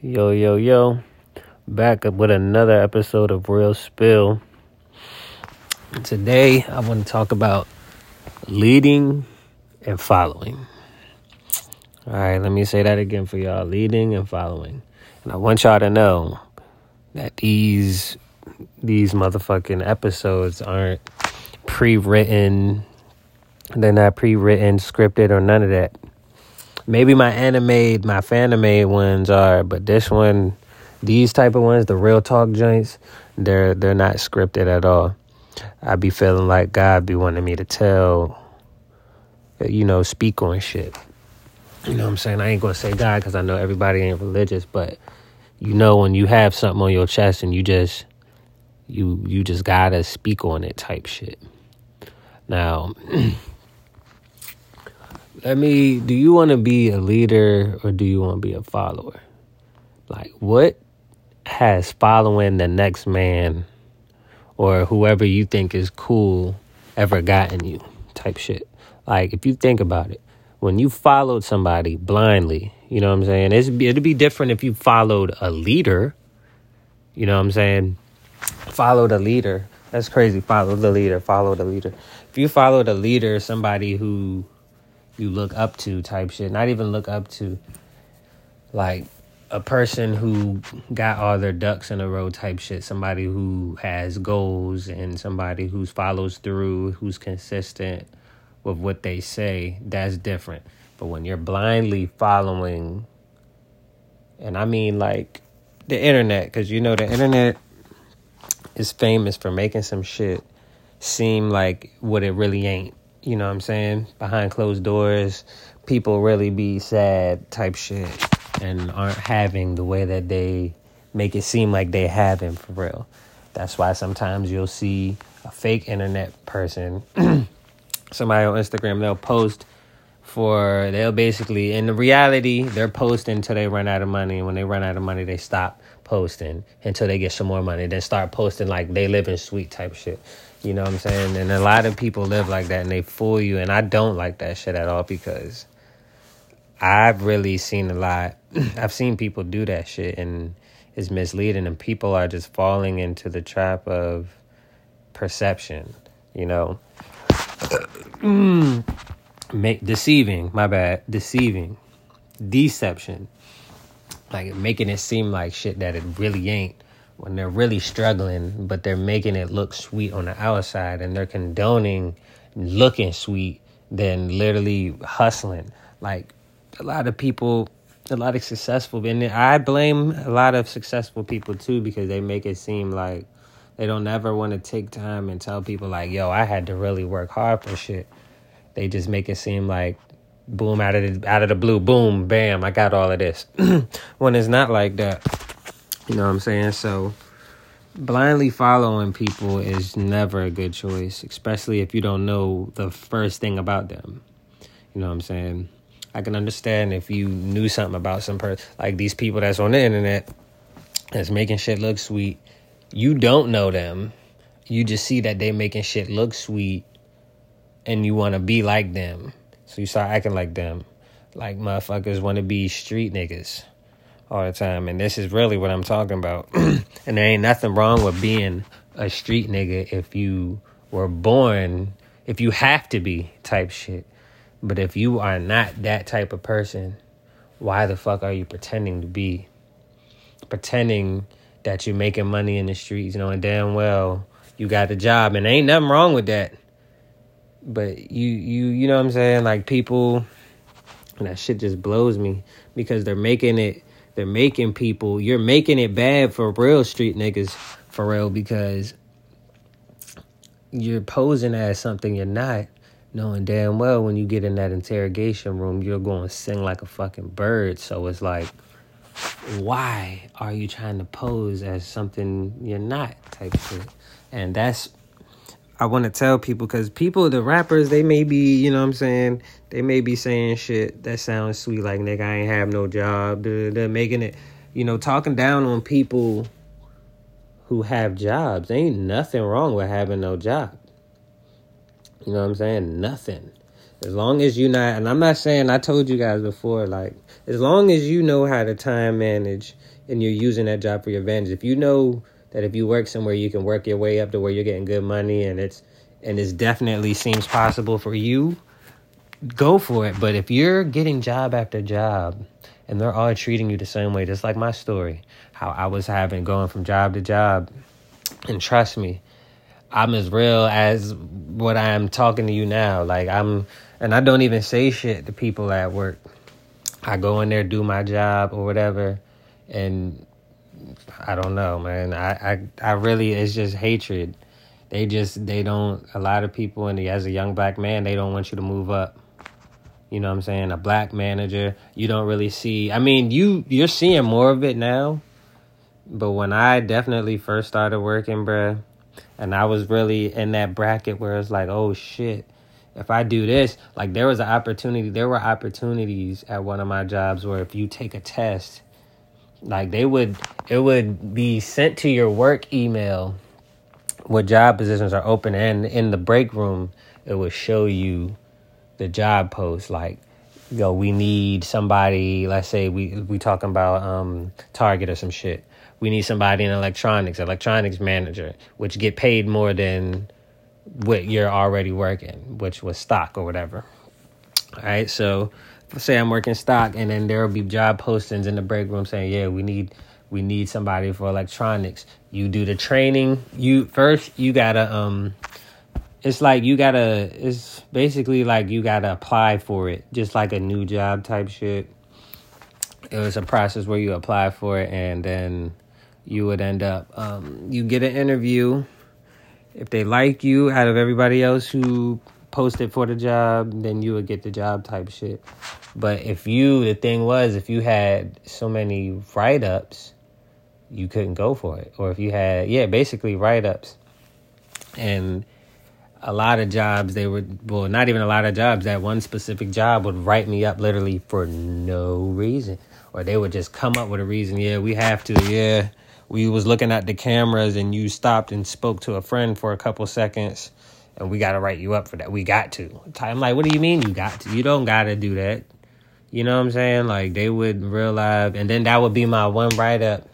Yo, yo, yo. Back up with another episode of Real Spill. Today, I want to talk about leading and following. All right, let me say that again for y'all leading and following. And I want y'all to know that these these motherfucking episodes aren't pre-written they're not pre-written scripted or none of that maybe my anime my fanime ones are but this one these type of ones the real talk joints they're they're not scripted at all. I be feeling like god be wanting me to tell uh, you know speak on shit. You know what i'm saying? I ain't gonna say god because i know everybody ain't religious but you know when you have something on your chest and you just you you just gotta speak on it type shit. Now let me do you want to be a leader or do you want to be a follower? Like what has following the next man or whoever you think is cool ever gotten you type shit? Like if you think about it when you followed somebody blindly you know what i'm saying? It's, it'd be different if you followed a leader you know what i'm saying? Follow the leader. That's crazy. Follow the leader follow the leader. If you follow the leader somebody who you look up to type shit. Not even look up to like a person who got all their ducks in a row type shit. Somebody who has goals and somebody who follows through who's consistent with what they say. That's different. But when you're blindly following and i mean like the internet because you know the internet is famous for making some shit seem like what it really ain't you know what i'm saying behind closed doors people really be sad type shit and aren't having the way that they make it seem like they having for real. That's why sometimes you'll see a fake internet person, somebody on Instagram, they'll post for, they'll basically, in the reality, they're posting until they run out of money. And when they run out of money, they stop posting until they get some more money, then start posting like they live in sweet type shit. You know what I'm saying? And a lot of people live like that and they fool you. And I don't like that shit at all because I've really seen a lot. I've seen people do that shit and it's misleading and people are just falling into the trap of perception, you know. Make deceiving, my bad, deceiving. Deception. Like making it seem like shit that it really ain't when they're really struggling, but they're making it look sweet on the outside and they're condoning looking sweet than literally hustling. Like a lot of people a lot of successful and I blame a lot of successful people too because they make it seem like they don't ever want to take time and tell people like, yo, I had to really work hard for shit. They just make it seem like boom out of the out of the blue, boom, bam, I got all of this. when it's not like that. You know what I'm saying? So blindly following people is never a good choice, especially if you don't know the first thing about them. You know what I'm saying? I can understand if you knew something about some person, like these people that's on the internet that's making shit look sweet. You don't know them. You just see that they making shit look sweet and you want to be like them. So you start acting like them. Like motherfuckers want to be street niggas all the time. And this is really what I'm talking about. and there ain't nothing wrong with being a street nigga if you were born, if you have to be type shit. But if you are not that type of person, why the fuck are you pretending to be? Pretending that you're making money in the streets, knowing damn well you got the job, and ain't nothing wrong with that. But you, you, you know what I'm saying? Like people, and that shit just blows me because they're making it. They're making people. You're making it bad for real street niggas, for real, because you're posing as something you're not knowing damn well when you get in that interrogation room, you're going to sing like a fucking bird. So it's like, why are you trying to pose as something you're not type shit? And that's, I want to tell people because people, the rappers, they may be, you know what I'm saying? They may be saying shit that sounds sweet, like, nigga, I ain't have no job. They're making it, you know, talking down on people who have jobs. Ain't nothing wrong with having no job. You know what I'm saying? Nothing. As long as you not, and I'm not saying I told you guys before, like as long as you know how to time manage and you're using that job for your advantage. If you know that if you work somewhere, you can work your way up to where you're getting good money, and it's and it definitely seems possible for you, go for it. But if you're getting job after job and they're all treating you the same way, just like my story, how I was having going from job to job, and trust me, I'm as real as what I am talking to you now. Like I'm, and I don't even say shit to people at work. I go in there, do my job or whatever, and I don't know, man. I, I, I really, it's just hatred. They just, they don't. A lot of people, and as a young black man, they don't want you to move up. You know what I'm saying? A black manager, you don't really see. I mean, you you're seeing more of it now, but when I definitely first started working, bruh, and I was really in that bracket where it's like, oh shit, if I do this, like there was an opportunity, there were opportunities at one of my jobs where if you take a test, like they would, it would be sent to your work email what job positions are open, and in the break room, it would show you the job post. Like know we need somebody let's say we we talking about um target or some shit. We need somebody in electronics electronics manager which get paid more than what you're already working which was stock or whatever. All right so say i'm working stock and then there will be job postings in the break room saying yeah we need we need somebody for electronics. You do the training. You first you gotta um it's like you gotta it's basically like you gotta apply for it just like a new job type shit. It was a process where you apply for it and then you would end up um, you get an interview. If they like you out of everybody else who posted for the job then you would get the job type shit. But if you the thing was if you had so many write-ups you couldn't go for it. Or if you had yeah basically write-ups. And a lot of jobs they would well not even a lot of jobs that one specific job would write me up literally for no reason. Or they would just come up with a reason yeah we have to yeah. We was looking at the cameras and you stopped and spoke to a friend for a couple seconds and we got to write you up for that. We got to. I'm like what do you mean you got to? You don't got to do that. You know what i'm saying? Like they would realize. And then that would be my one write-up.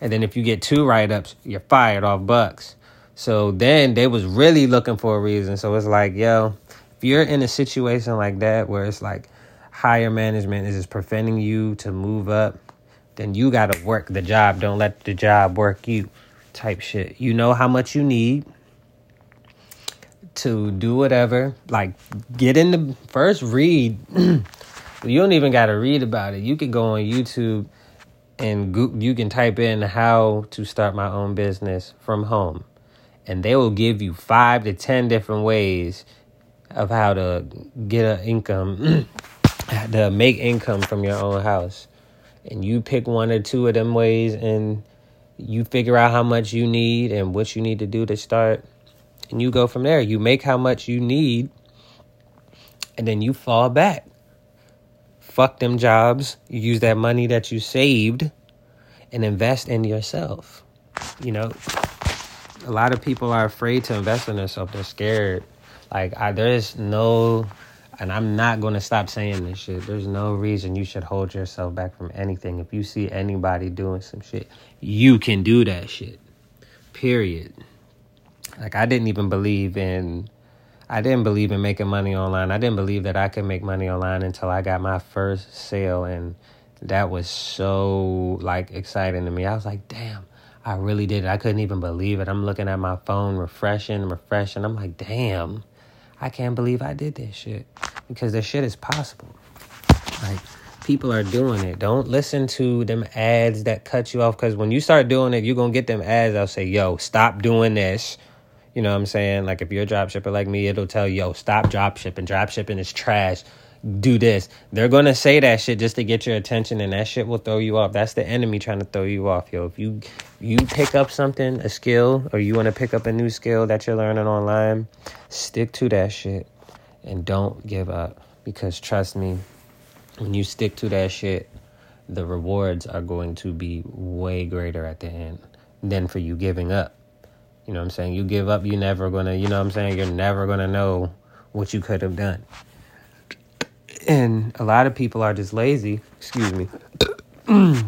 And then if you get two write-ups you're fired off bucks. So then they was really looking for a reason. So it's like, yo, if you're in a situation like that where it's like higher management is just preventing you to move up, then you got to work the job. Don't let the job work you type shit. You know how much you need to do whatever. Like get in the first read. you don't even got to read about it. You can go on YouTube and go, you can type in how to start my own business from home and they will give you five to ten different ways of how to get an income to make income from your own house and you pick one or two of them ways and you figure out how much you need and what you need to do to start and you go from there you make how much you need and then you fall back fuck them jobs you use that money that you saved and invest in yourself you know a lot of people are afraid to invest in themselves. They're scared. Like I, there's no, and I'm not going to stop saying this shit. There's no reason you should hold yourself back from anything. If you see anybody doing some shit, you can do that shit. Period. Like I didn't even believe in. I didn't believe in making money online. I didn't believe that I could make money online until I got my first sale and that was so like exciting to me. I was like, damn, I really did. It. I couldn't even believe it. I'm looking at my phone, refreshing, refreshing. I'm like, damn, I can't believe I did this shit. Because this shit is possible. Like, people are doing it. Don't listen to them ads that cut you off. Because when you start doing it, you're to get them ads. I'll say, yo, stop doing this. You know what I'm saying? Like, if you're a drop shipper like me, it'll tell you, yo, stop drop shipping. Drop shipping is trash do this. They're gonna say that shit just to get your attention, and that shit will throw you off. That's the enemy trying to throw you off, yo. If you you pick up something, a skill, or you want to pick up a new skill that you're learning online, stick to that shit and don't give up. Because trust me, when you stick to that shit, the rewards are going to be way greater at the end than for you giving up. You know what I'm saying? You give up, you're never gonna, you know what I'm saying? You're never gonna know what you could have done. And a lot of people are just lazy. Excuse me. a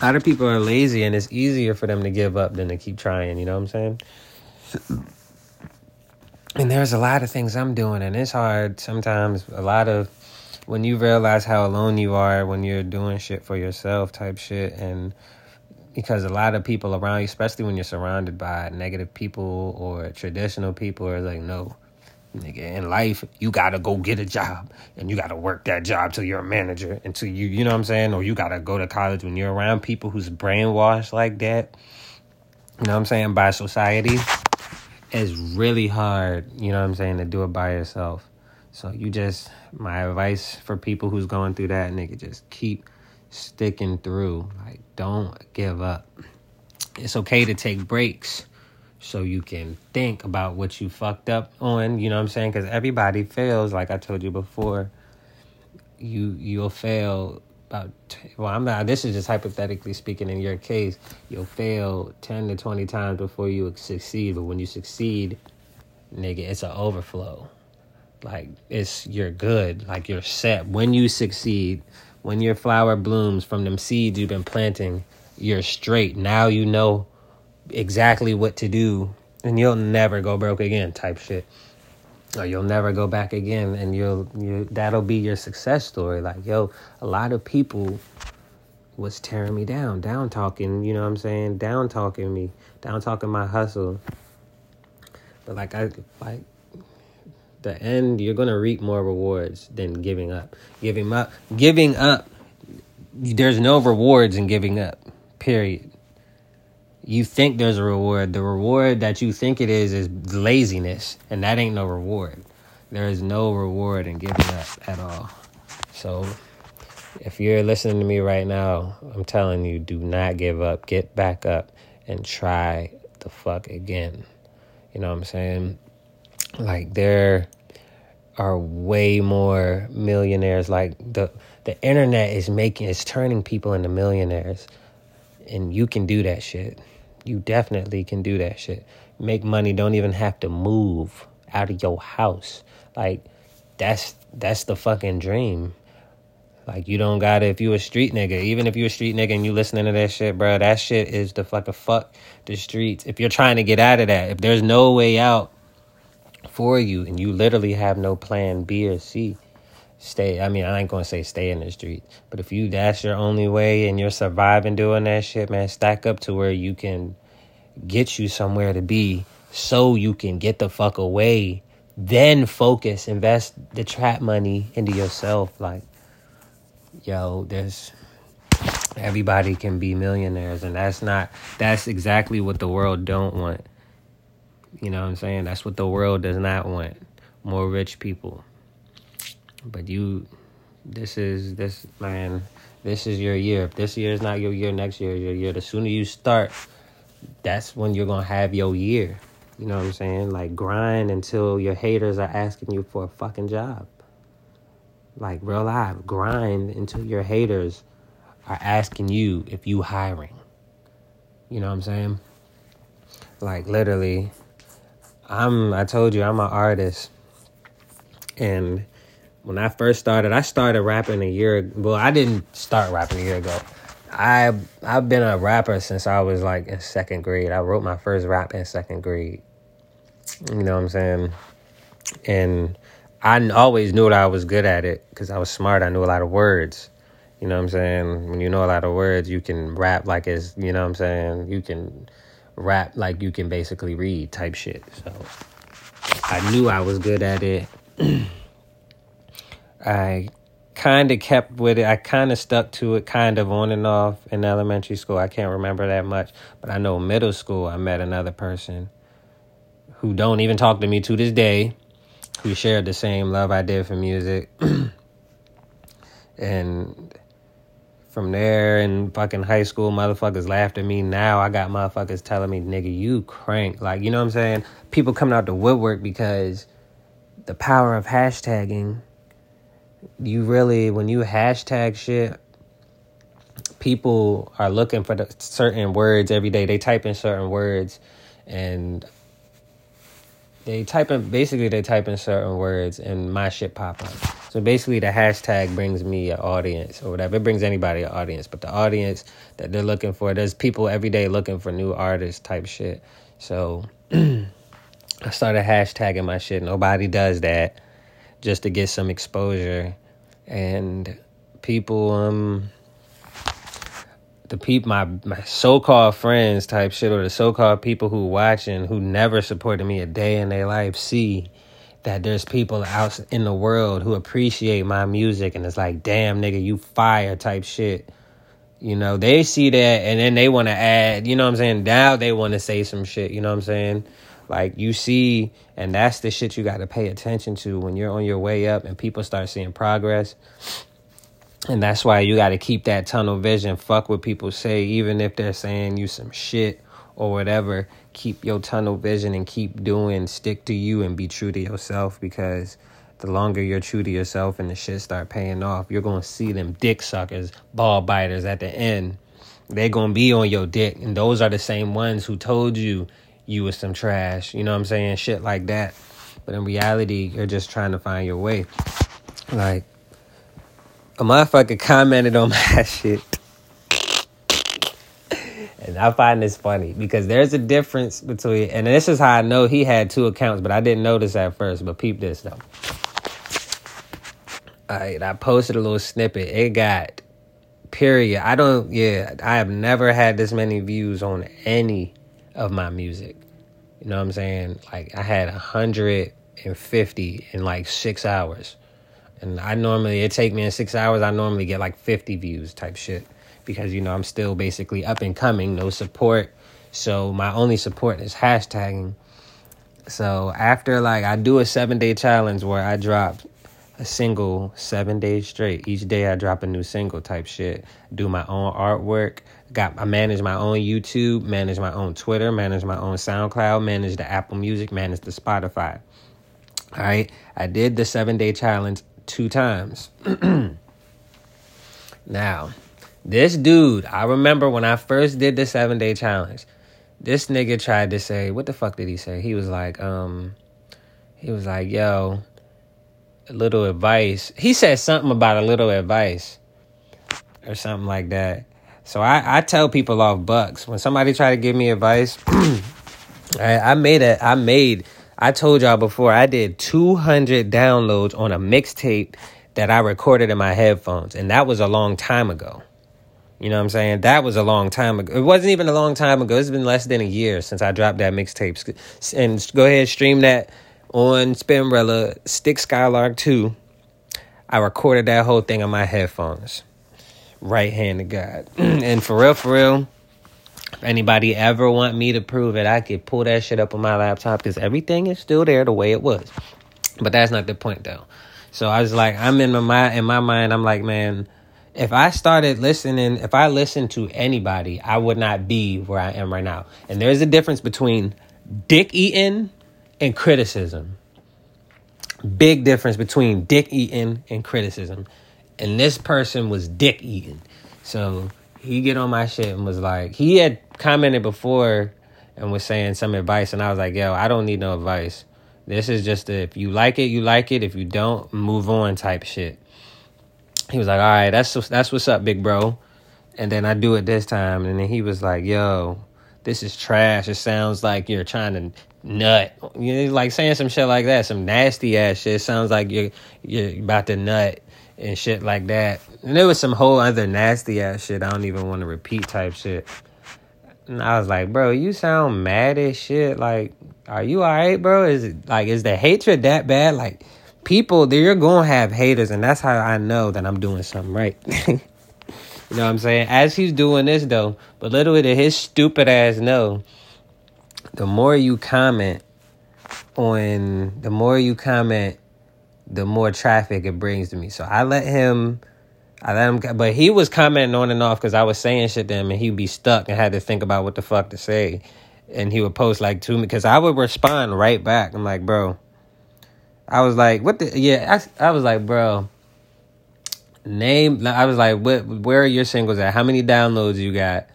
lot of people are lazy, and it's easier for them to give up than to keep trying. You know what I'm saying? And there's a lot of things I'm doing, and it's hard sometimes. A lot of when you realize how alone you are when you're doing shit for yourself, type shit, and because a lot of people around you, especially when you're surrounded by negative people or traditional people, are like, no, nigga, in life, you gotta go get a job and you gotta work that job till you're a manager until you, you know what I'm saying? Or you gotta go to college when you're around people who's brainwashed like that, you know what I'm saying, by society. It's really hard, you know what I'm saying, to do it by yourself. So you just, my advice for people who's going through that, nigga, just keep sticking through. Like, don't give up. It's okay to take breaks so you can think about what you fucked up on, you know what I'm saying? Cuz everybody fails like I told you before. You you'll fail about well, I'm not this is just hypothetically speaking in your case, you'll fail 10 to 20 times before you succeed, but when you succeed, nigga, it's an overflow. Like it's you're good, like you're set. When you succeed, when your flower blooms from them seeds you've been planting, you're straight. Now you know exactly what to do and you'll never go broke again type shit. Or you'll never go back again and you'll you that'll be your success story. Like, yo, a lot of people was tearing me down, down talking, you know what I'm saying? Down talking me, down talking my hustle. But like I like the end, you're gonna reap more rewards than giving up. Giving up, giving up. There's no rewards in giving up. Period. You think there's a reward. The reward that you think it is is laziness, and that ain't no reward. There is no reward in giving up at all. So, if you're listening to me right now, I'm telling you, do not give up. Get back up and try the fuck again. You know what I'm saying? Like there are way more millionaires. Like the the internet is making is turning people into millionaires, and you can do that shit. You definitely can do that shit. Make money. Don't even have to move out of your house. Like that's that's the fucking dream. Like you don't gotta if you a street nigga, even if you a street nigga and you listening to that shit, bro, that shit is the fucking fuck the streets. If you're trying to get out of that, if there's no way out, for you and you literally have no plan B or C, stay. I mean, I ain't gonna say stay in the street, but if you that's your only way and you're surviving doing that shit, man, stack up to where you can get you somewhere to be so you can get the fuck away. Then focus, invest the trap money into yourself. Like, yo, there's everybody can be millionaires and that's not that's exactly what the world don't want you know what I'm saying? That's what the world does not want. More rich people. But you this is this man, this is your year. If this year is not your year, next year is your year. The sooner you start, that's when you're gonna have your year. You know what I'm saying? Like grind until your haters are asking you for a fucking job. Like real life, grind until your haters are asking you if you hiring. You know what I'm saying? Like literally, I'm I told you I'm an artist. And when I first started, I started rapping a year well, I didn't start rapping a year ago. I I've been a rapper since I was like in second grade. I wrote my first rap in second grade. You know what I'm saying? And I always knew that I was good at it because I was smart. I knew a lot of words. You know what I'm saying? When you know a lot of words, you can rap like it's, you know what I'm saying? You can rap like you can basically read type shit. So I knew I was good at it. I kind of kept with it. I kind of stuck to it, kind of on and off in elementary school. I can't remember that much, but I know middle school I met another person who don't even talk to me to this day, who shared the same love I did for music. and from there in fucking high school, motherfuckers laughed at me. Now I got motherfuckers telling me, nigga, you crank. Like, you know what I'm saying? People coming out the woodwork because the power of hashtagging, you really, when you hashtag shit, people are looking for the certain words every day. They type in certain words and they type in, basically, they type in certain words and my shit pop up So basically, the hashtag brings me an audience or whatever. It brings anybody an audience, but the audience that they're looking for, there's people every day looking for new artists type shit. So I started hashtagging my shit. Nobody does that just to get some exposure. And people, um, the people, my, my so-called friends type shit, or the so-called people who watching, who never supported me a day in their life, see that there's people out in the world who appreciate my music and it's like, damn nigga, you fire type shit. You know, they see that and then they want to add, you know what I'm saying? Now they want to say some shit, you know what I'm saying? Like you see, and that's the shit you got to pay attention to when you're on your way up and people start seeing progress. And that's why you got to keep that tunnel vision. Fuck what people say, even if they're saying you some shit or whatever keep your tunnel vision and keep doing, stick to you and be true to yourself because the longer you're true to yourself and the shit start paying off, you're gonna see them dick suckers, ball biters at the end. They're gonna be on your dick, and those are the same ones who told you you was some trash. You know what I'm saying? Shit like that. But in reality, you're just trying to find your way. Like a motherfucker commented on my shit I find this funny because there's a difference between, and this is how I know he had two accounts, but I didn't notice at first. But peep this though. All right, I posted a little snippet. It got period. I don't. Yeah, I have never had this many views on any of my music. You know what I'm saying? Like I had 150 in like six hours, and I normally it take me in six hours. I normally get like 50 views type shit because you know I'm still basically up and coming, no support. So my only support is hashtagging. So after like I do a seven day challenge where I drop a single seven days straight. Each day I drop a new single type shit. Do my own artwork. Got I manage my own YouTube, manage my own Twitter, manage my own SoundCloud, manage the Apple Music, manage the Spotify. All right. I did the seven day challenge two times. now, this dude, I remember when I first did the seven day challenge, this nigga tried to say, what the fuck did he say? He was like, um, he was like, yo, a little advice. He said something about a little advice or something like that. So I, I tell people off bucks when somebody try to give me advice. I, I made a I made I told y'all before I did 200 downloads on a mixtape that I recorded in my headphones, and that was a long time ago. You know what I'm saying? That was a long time ago. It wasn't even a long time ago. It's been less than a year since I dropped that mixtape. And go ahead, stream that on Spinrilla, Stick Skylark 2. I recorded that whole thing on my headphones. Right hand to God. and for real, for real, if anybody ever want me to prove it, I could pull that shit up on my laptop because everything is still there the way it was. But that's not the point though. So I was like, I'm in my mind, in my mind, I'm like, man, if I started listening, if I listened to anybody, I would not be where I am right now. And there's a difference between dick eating and criticism. Big difference between dick eating and criticism. And this person was dick eating. So he get on my shit and was like, he had commented before and was saying some advice, and I was like, yo, I don't need no advice. This is just a, if you like it, you like it. If you don't, move on type shit he was like, "All right, that's that's what's up, big bro." And then I do it this time, and then he was like, "Yo, this is trash. It sounds like you're trying to nut. You know, like saying some shit like that, some nasty ass shit. It sounds like you're you're about to nut and shit like that. And there was some whole other nasty ass shit. I don't even want to repeat type shit. And I was like, bro, you sound mad as shit. Like, are you alright, bro? Is it like is the hatred that bad? Like people, you're going to have haters, and that's how I know that I'm doing something right. you know what I'm saying? As he's doing this, though, but little did his stupid ass know, the more you comment on, the more you comment, the more traffic it brings to me. So I let him. I let him, but he was commenting on and off because I was saying shit to him, and he'd be stuck and had to think about what the fuck to say, and he would post like to me because I would respond right back. I'm like, bro, I was like, what the? Yeah, I, I was like, bro, name. I was like, what? Where are your singles at? How many downloads you got?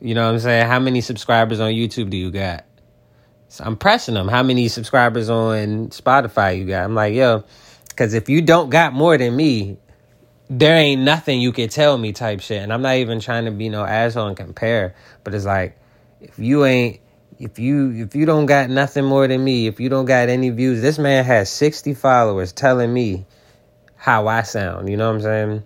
You know what I'm saying? How many subscribers on YouTube do you got? So I'm pressing them. How many subscribers on Spotify you got? I'm like, yo, Cause if you don't got more than me, there ain't nothing you can tell me type shit. And I'm not even trying to be no asshole and compare, but it's like if you ain't if you if you don't got nothing more than me, if you don't got any views, this man has 60 followers telling me how I sound, you know what I'm saying?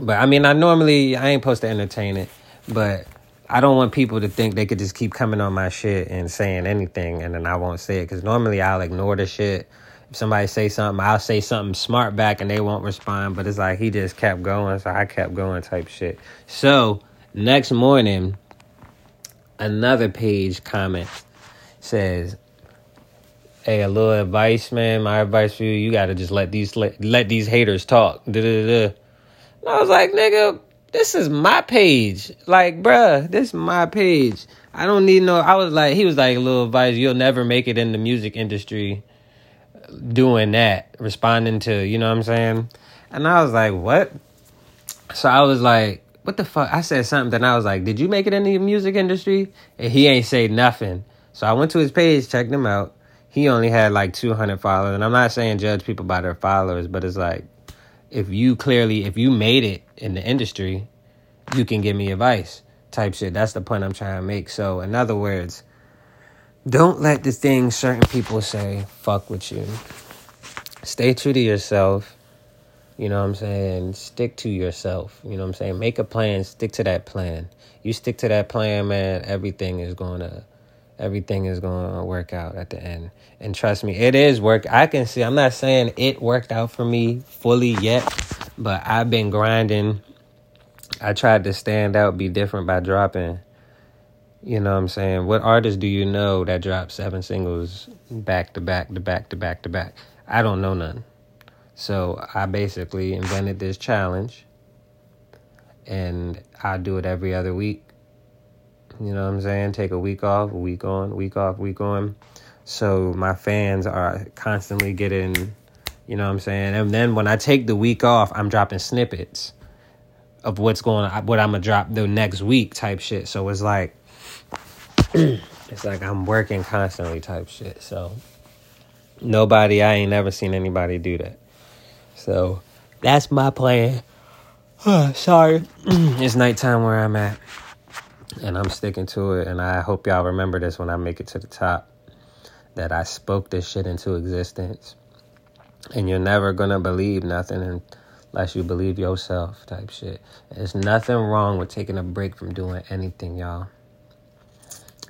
But I mean, I normally I ain't supposed to entertain it, but I don't want people to think they could just keep coming on my shit and saying anything and then I won't say it cuz normally I'll ignore the shit. If somebody say something, I'll say something smart back and they won't respond, but it's like he just kept going, so I kept going type shit. So, next morning another page comment says, "Hey, a little advice, man. My advice for you: you got to just let these let, let these haters talk." Da-da-da-da. And I was like, "Nigga, this is my page. Like, bruh, this is my page. I don't need no." I was like, he was like, "A little advice: you'll never make it in the music industry." Doing that, responding to, you know what I'm saying? And I was like, what? So I was like, what the fuck? I said something, and I was like, did you make it in the music industry? And he ain't say nothing. So I went to his page, checked him out. He only had like 200 followers. And I'm not saying judge people by their followers, but it's like, if you clearly, if you made it in the industry, you can give me advice type shit. That's the point I'm trying to make. So, in other words, don't let the things certain people say fuck with you. Stay true to yourself you know what I'm saying? Stick to yourself. You know what I'm saying? Make a plan, stick to that plan. You stick to that plan, man, everything is going to everything is going to work out at the end. And trust me, it is work. I can see. I'm not saying it worked out for me fully yet, but I've been grinding. I tried to stand out, be different by dropping you know what I'm saying? What artists do you know that dropped seven singles back to back to back to back to back? I don't know none. So I basically invented this challenge and I do it every other week. You know what I'm saying? Take a week off, week on, week off, week on. So my fans are constantly getting, you know what I'm saying? And then when I take the week off, I'm dropping snippets of what's going on, what I'm gonna drop the next week type shit. So it's like, it's like I'm working constantly type shit. So nobody, I ain't never seen anybody do that. So that's my plan. Sorry. it's nighttime where I'm at. And I'm sticking to it. And I hope y'all remember this when I make it to the top. That I spoke this shit into existence. And you're never going to believe nothing unless you believe yourself, type shit. There's nothing wrong with taking a break from doing anything, y'all.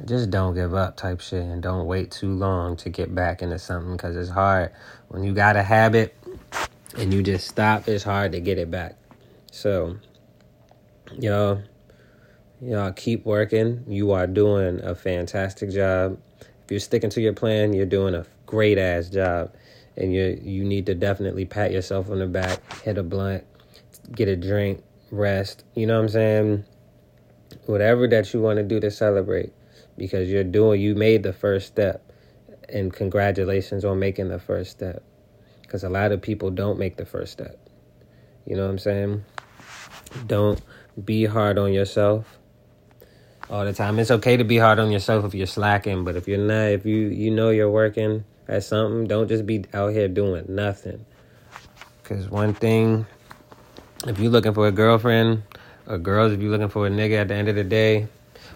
Just don't give up, type shit. And don't wait too long to get back into something because it's hard. When you got a habit, and you just stop, it's hard to get it back. So, y'all, y'all keep working. You are doing a fantastic job. If you're sticking to your plan, you're doing a great ass job. And you you need to definitely pat yourself on the back, hit a blunt, get a drink, rest. You know what I'm saying? Whatever that you want to do to celebrate because you're doing you made the first step and congratulations on making the first step because a lot of people don't make the first step. You know what I'm saying? Don't be hard on yourself all the time. It's okay to be hard on yourself if you're slacking, but if you're not, if you you know you're working at something, don't just be out here doing nothing. Cause one thing, if you're looking for a girlfriend or girls, if you're looking for a nigga at the end of the day,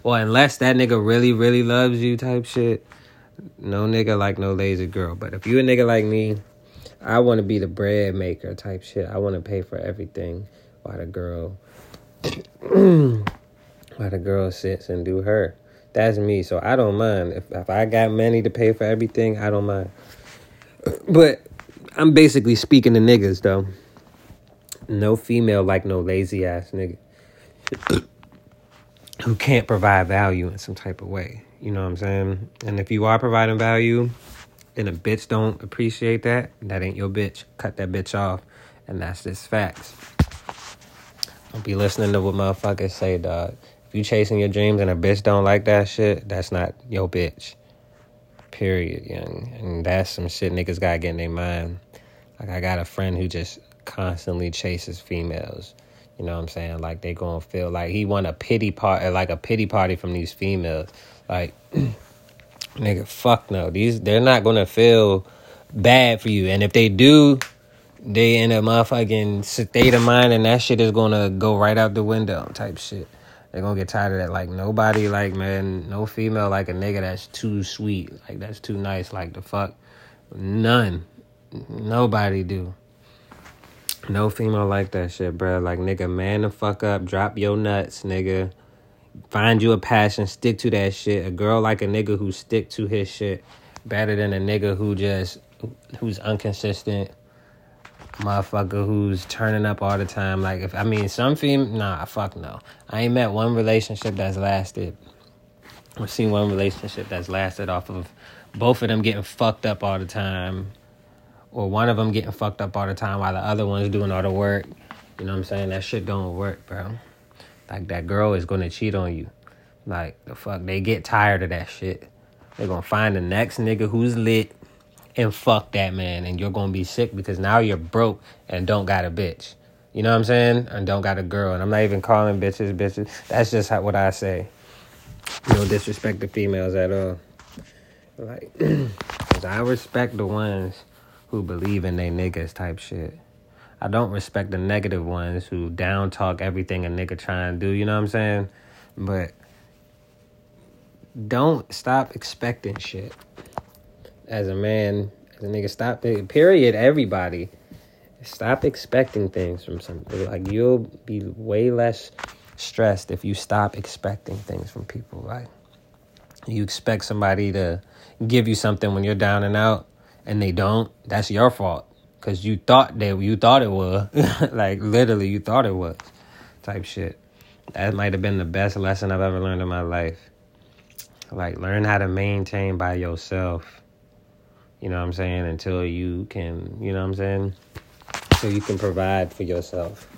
well, unless that nigga really really loves you, type shit. No nigga like no lazy girl. But if you a nigga like me, I want to be the bread maker type shit. I want to pay for everything while the girl while the girl sits and do her. That's me. So I don't mind. If if I got money to pay for everything, I don't mind. But I'm basically speaking to niggas though. No female like no lazy ass nigga who can't provide value in some type of way. You know what I'm saying? And if you are providing value, and a bitch don't appreciate that, that ain't your bitch. Cut that bitch off. And that's just facts. Don't be listening to what motherfuckers say, dog. If you chasing your dreams and a bitch don't like that shit, that's not your bitch. Period, young. And that's some shit niggas gotta get in their mind. Like I got a friend who just constantly chases females. You know what I'm saying? Like they gonna feel like he want a pity party, like a pity party from these females. Like Nigga, fuck no. These they're not gonna feel bad for you. And if they do, they in a motherfucking state of mind and that shit is gonna go right out the window type shit. They're gonna get tired of that. Like nobody like man, no female like a nigga that's too sweet. Like that's too nice. Like the fuck. None. Nobody do. No female like that shit, bro. Like nigga, man the fuck up, drop your nuts, nigga. Find you a passion, stick to that shit. A girl like a nigga who stick to his shit better than a nigga who just who's inconsistent motherfucker who's turning up all the time. Like if I mean some fem nah, fuck no. I ain't met one relationship that's lasted. I've seen one relationship that's lasted off of both of them getting fucked up all the time, or one of them getting fucked up all the time while the other one's doing all the work. You know what I'm saying? That shit don't work, bro. Like that girl is gonna cheat on you. Like the fuck, they get tired of that shit. They're gonna find the next nigga who's lit and fuck that man and you're gonna be sick because now you're broke and don't got a bitch. You know what I'm saying? And don't got a girl. And I'm not even calling bitches bitches. That's just how, what I say. No disrespect to females at all. Like, cause I respect the ones who believe in they niggas type shit. I don't respect the negative ones who down talk everything a nigga trying to do. You know what I'm saying? But don't stop expecting shit as a man, as a nigga, stop. Period. Everybody, stop expecting things from somebody. Like you'll be way less stressed if you stop expecting things from people. Like you expect somebody to give you something when you're down and out, and they don't. That's your fault because you thought that you thought it was. like literally, you thought it was. Type shit. That might have been the best lesson I've ever learned in my life. Like learn how to maintain by yourself you know what I'm saying, until you can, you know what I'm saying, so you can provide for yourself.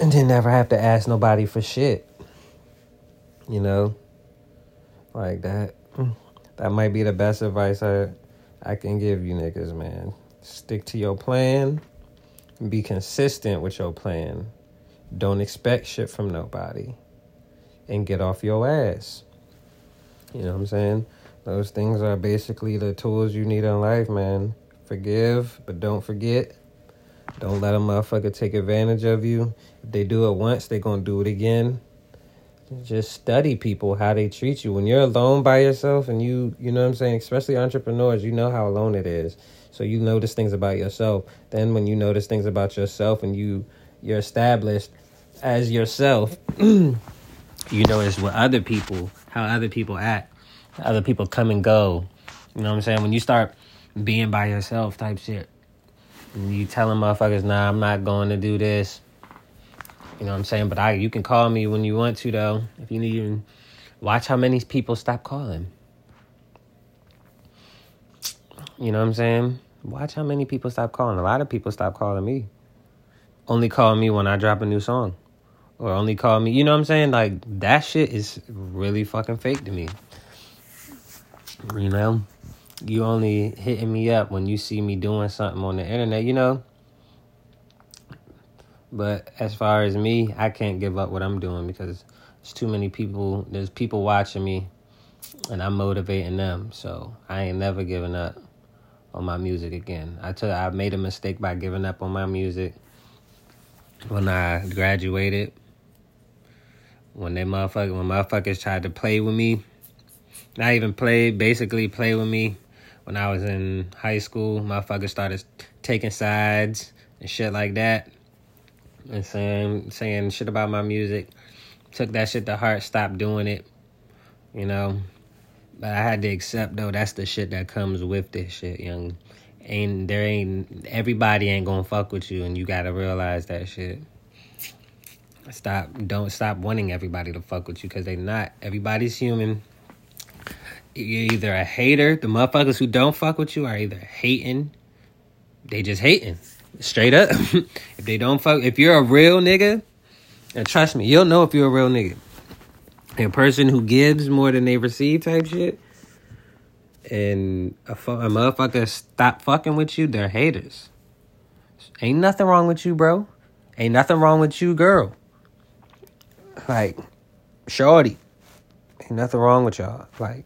And then never have to ask nobody for shit. You know? Like that. Mm. That might be the best advice I I can give you niggas, man. Stick to your plan. Be consistent with your plan. Don't expect shit from nobody. And get off your ass. You know what I'm saying? Those things are basically the tools you need in life, man. Forgive, but don't forget. Don't let a motherfucker take advantage of you. If they do it once, they're gonna do it again. Just study people, how they treat you. When you're alone by yourself and you, you know what I'm saying, especially entrepreneurs, you know how alone it is. So you notice things about yourself. Then when you notice things about yourself and you you're established as yourself, you notice what other people, how other people act other people come and go. You know what I'm saying? When you start being by yourself type shit, and you telling motherfuckers, nah, I'm not going to do this. You know what I'm saying? But I you can call me when you want to though. If you need watch how many people stop calling. You know what I'm saying? Watch how many people stop calling. A lot of people stop calling me. Only call me when I drop a new song. Or only call me, you know what I'm saying? Like that shit is really fucking fake to me. You know, you only hitting me up when you see me doing something on the internet, you know. But as far as me, I can't give up what I'm doing because there's too many people. There's people watching me, and I'm motivating them. So I ain't never giving up on my music again. I took I made a mistake by giving up on my music when I graduated. When they motherfuckers, when motherfuckers tried to play with me not even play, basically play with me when I was in high school. Motherfuckers started taking sides and shit like that. And saying saying shit about my music. Took that shit to heart, stopped doing it. You know. But I had to accept though that's the shit that comes with this shit, young. Ain't there ain't everybody ain't gonna fuck with you and you gotta realize that shit. Stop don't stop wanting everybody to fuck with you because they not. Everybody's human you're either a hater. The motherfuckers who don't fuck with you are either hating. They just hating. Straight up. if they don't fuck, if you're a real nigga, and trust me, you'll know if you're a real nigga. A person who gives more than they receive type shit, and a, a motherfucker stop fucking with you, they're haters. Ain't nothing wrong with you, bro. Ain't nothing wrong with you, girl. Like, shorty. Ain't nothing wrong with y'all. Like,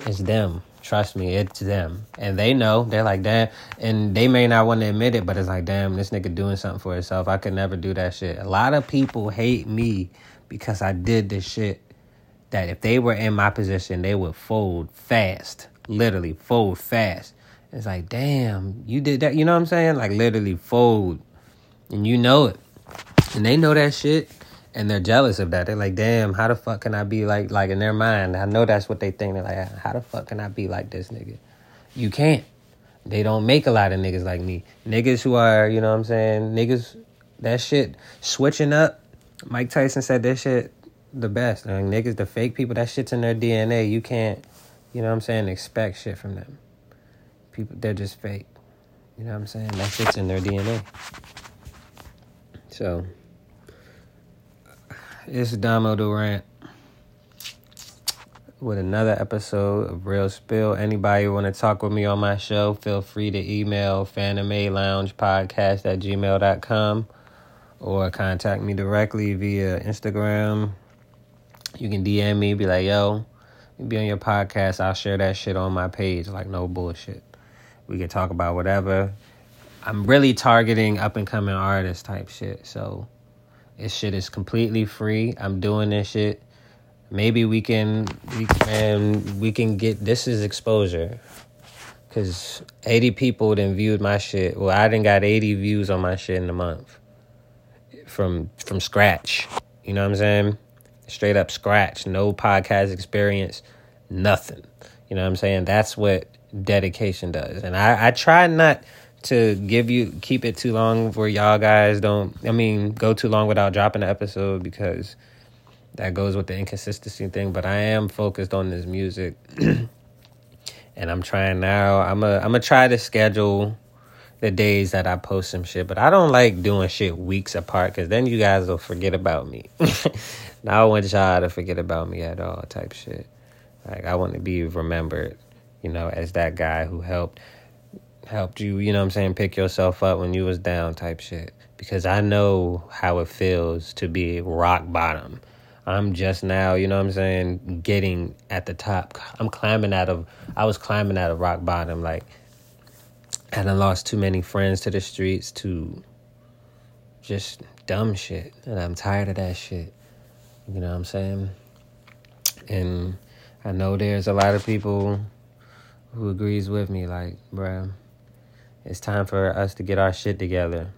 it's them. Trust me, it's them. And they know. They're like, damn. And they may not want to admit it, but it's like, damn, this nigga doing something for himself. I could never do that shit. A lot of people hate me because I did this shit that if they were in my position, they would fold fast. Literally, fold fast. It's like, damn, you did that. You know what I'm saying? Like, literally fold. And you know it. And they know that shit and they're jealous of that. They're like, damn, how the fuck can I be like like in their mind? I know that's what they think. They're like, how the fuck can I be like this nigga? You can't. They don't make a lot of niggas like me. Niggas who are, you know what I'm saying, niggas that shit switching up. Mike Tyson said that shit the best. Like, niggas, the fake people, that shit's in their DNA. You can't, you know what I'm saying, expect shit from them. People they're just fake. You know what I'm saying? That shit's in their DNA. So it's Damo Durant with another episode of Real Spill. Anybody want to talk with me on my show, feel free to email Lounge Podcast at gmail.com or contact me directly via Instagram. You can DM me, be like, yo, be on your podcast. I'll share that shit on my page. Like, no bullshit. We can talk about whatever. I'm really targeting up and coming artists type shit. So this shit is completely free. I'm doing this shit. Maybe we can we can we can get this is exposure. Cause 80 people then viewed my shit. Well, I didn't got 80 views on my shit in a month. From from scratch. You know what I'm saying? Straight up scratch. No podcast experience. Nothing. You know what I'm saying? That's what dedication does. And I, I try not to give you keep it too long where y'all guys don't I mean go too long without dropping an episode because that goes with the inconsistency thing, but I am focused on this music. and I'm trying now. I'm a I'm gonna try to schedule the days that I post some shit, but I don't like doing shit weeks apart cuz then you guys will forget about me. now I want y'all to forget about me at all type shit. Like I want to be remembered, you know, as that guy who helped helped you, you know what I'm saying, pick yourself up when you was down type shit. Because I know how it feels to be rock bottom. I'm just now, you know what I'm saying, getting at the top. I'm climbing out of I was climbing out of rock bottom like I done lost too many friends to the streets to just dumb shit. And I'm tired of that shit. You know what I'm saying? And I know there's a lot of people who agrees with me, like, bruh, it's time for us to get our shit together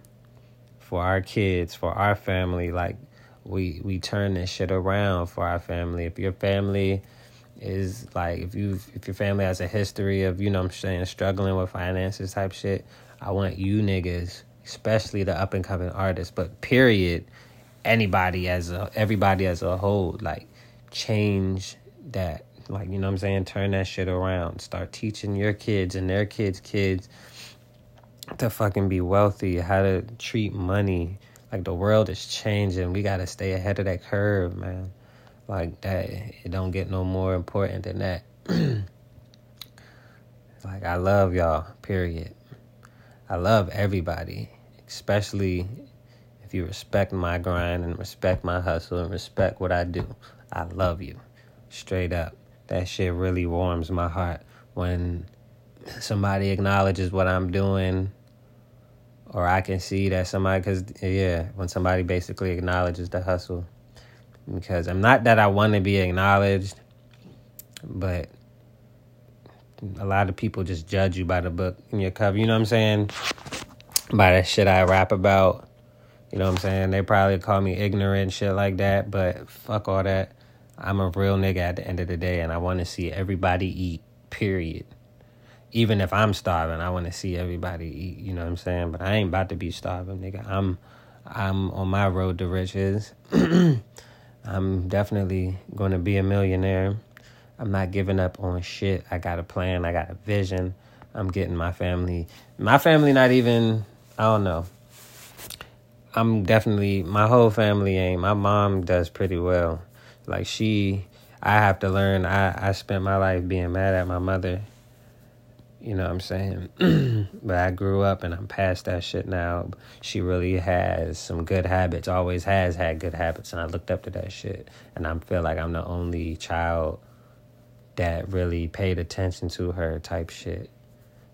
for our kids, for our family. Like we we turn this shit around for our family. If your family is like if you if your family has a history of, you know I'm saying, struggling with finances type shit, I want you niggas, especially the up and coming artists, but period, anybody as a everybody as a whole, like change that. Like, you know what I'm saying? Turn that shit around. Start teaching your kids and their kids' kids to fucking be wealthy, how to treat money. Like the world is changing. We gotta stay ahead of that curve, man. Like that it don't get no more important than that. like I love y'all, period. I love everybody, especially if you respect my grind and respect my hustle and respect what I do. I love you. Straight up. That shit really warms my heart when somebody acknowledges what I'm doing or I can see that somebody, because yeah, when somebody basically acknowledges the hustle, because I'm not that I want to be acknowledged, but a lot of people just judge you by the book in your cover. You know what I'm saying? By the shit I rap about. You know what I'm saying? They probably call me ignorant, shit like that, but fuck all that. I'm a real nigga at the end of the day, and I want to see everybody eat, period even if I'm starving, I want to see everybody eat. You know what I'm saying? But I ain't about to be starving, nigga. I'm I'm on my road to riches. I'm definitely going to be a millionaire. I'm not giving up on shit. I got a plan. I got a vision. I'm getting my family. My family, not even. I don't know. I'm definitely my whole family ain't. My mom does pretty well. Like she, I have to learn. I I spent my life being mad at my mother you know what I'm saying? but I grew up and I'm past that shit now. She really has some good habits, always has had good habits. And I looked up to that shit. And I feel like I'm the only child that really paid attention to her type shit.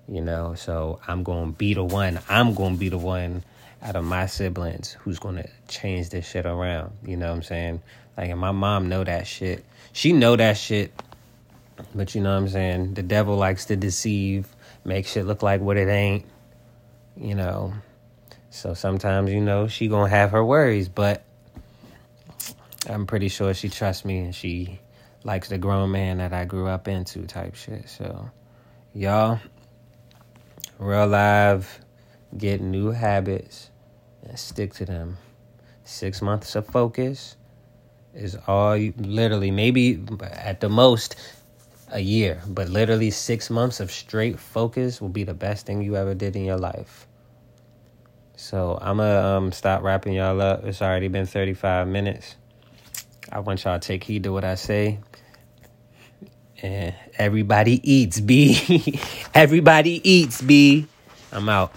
You know, so I'm going to be the one. I'm going to be the one out of my siblings who's going to change this shit around. You know what I'm saying? Like, and my mom know that shit. She know that shit. But you know what I'm saying? The devil likes to deceive, make shit look like what it ain't. You know. So sometimes, you know, she to have her worries, but I'm pretty sure she trusts me and she likes the grown man that I grew up into type shit. So, y'all, real live, get new habits and stick to them. Six months of focus is all you literally, maybe at the most a year, but literally six months of straight focus will be the best thing you ever did in your life. So I'm gonna um, stop wrapping y'all up. It's already been 35 minutes. I want y'all to take heed to what I say. And everybody eats, B. everybody eats, B. I'm out.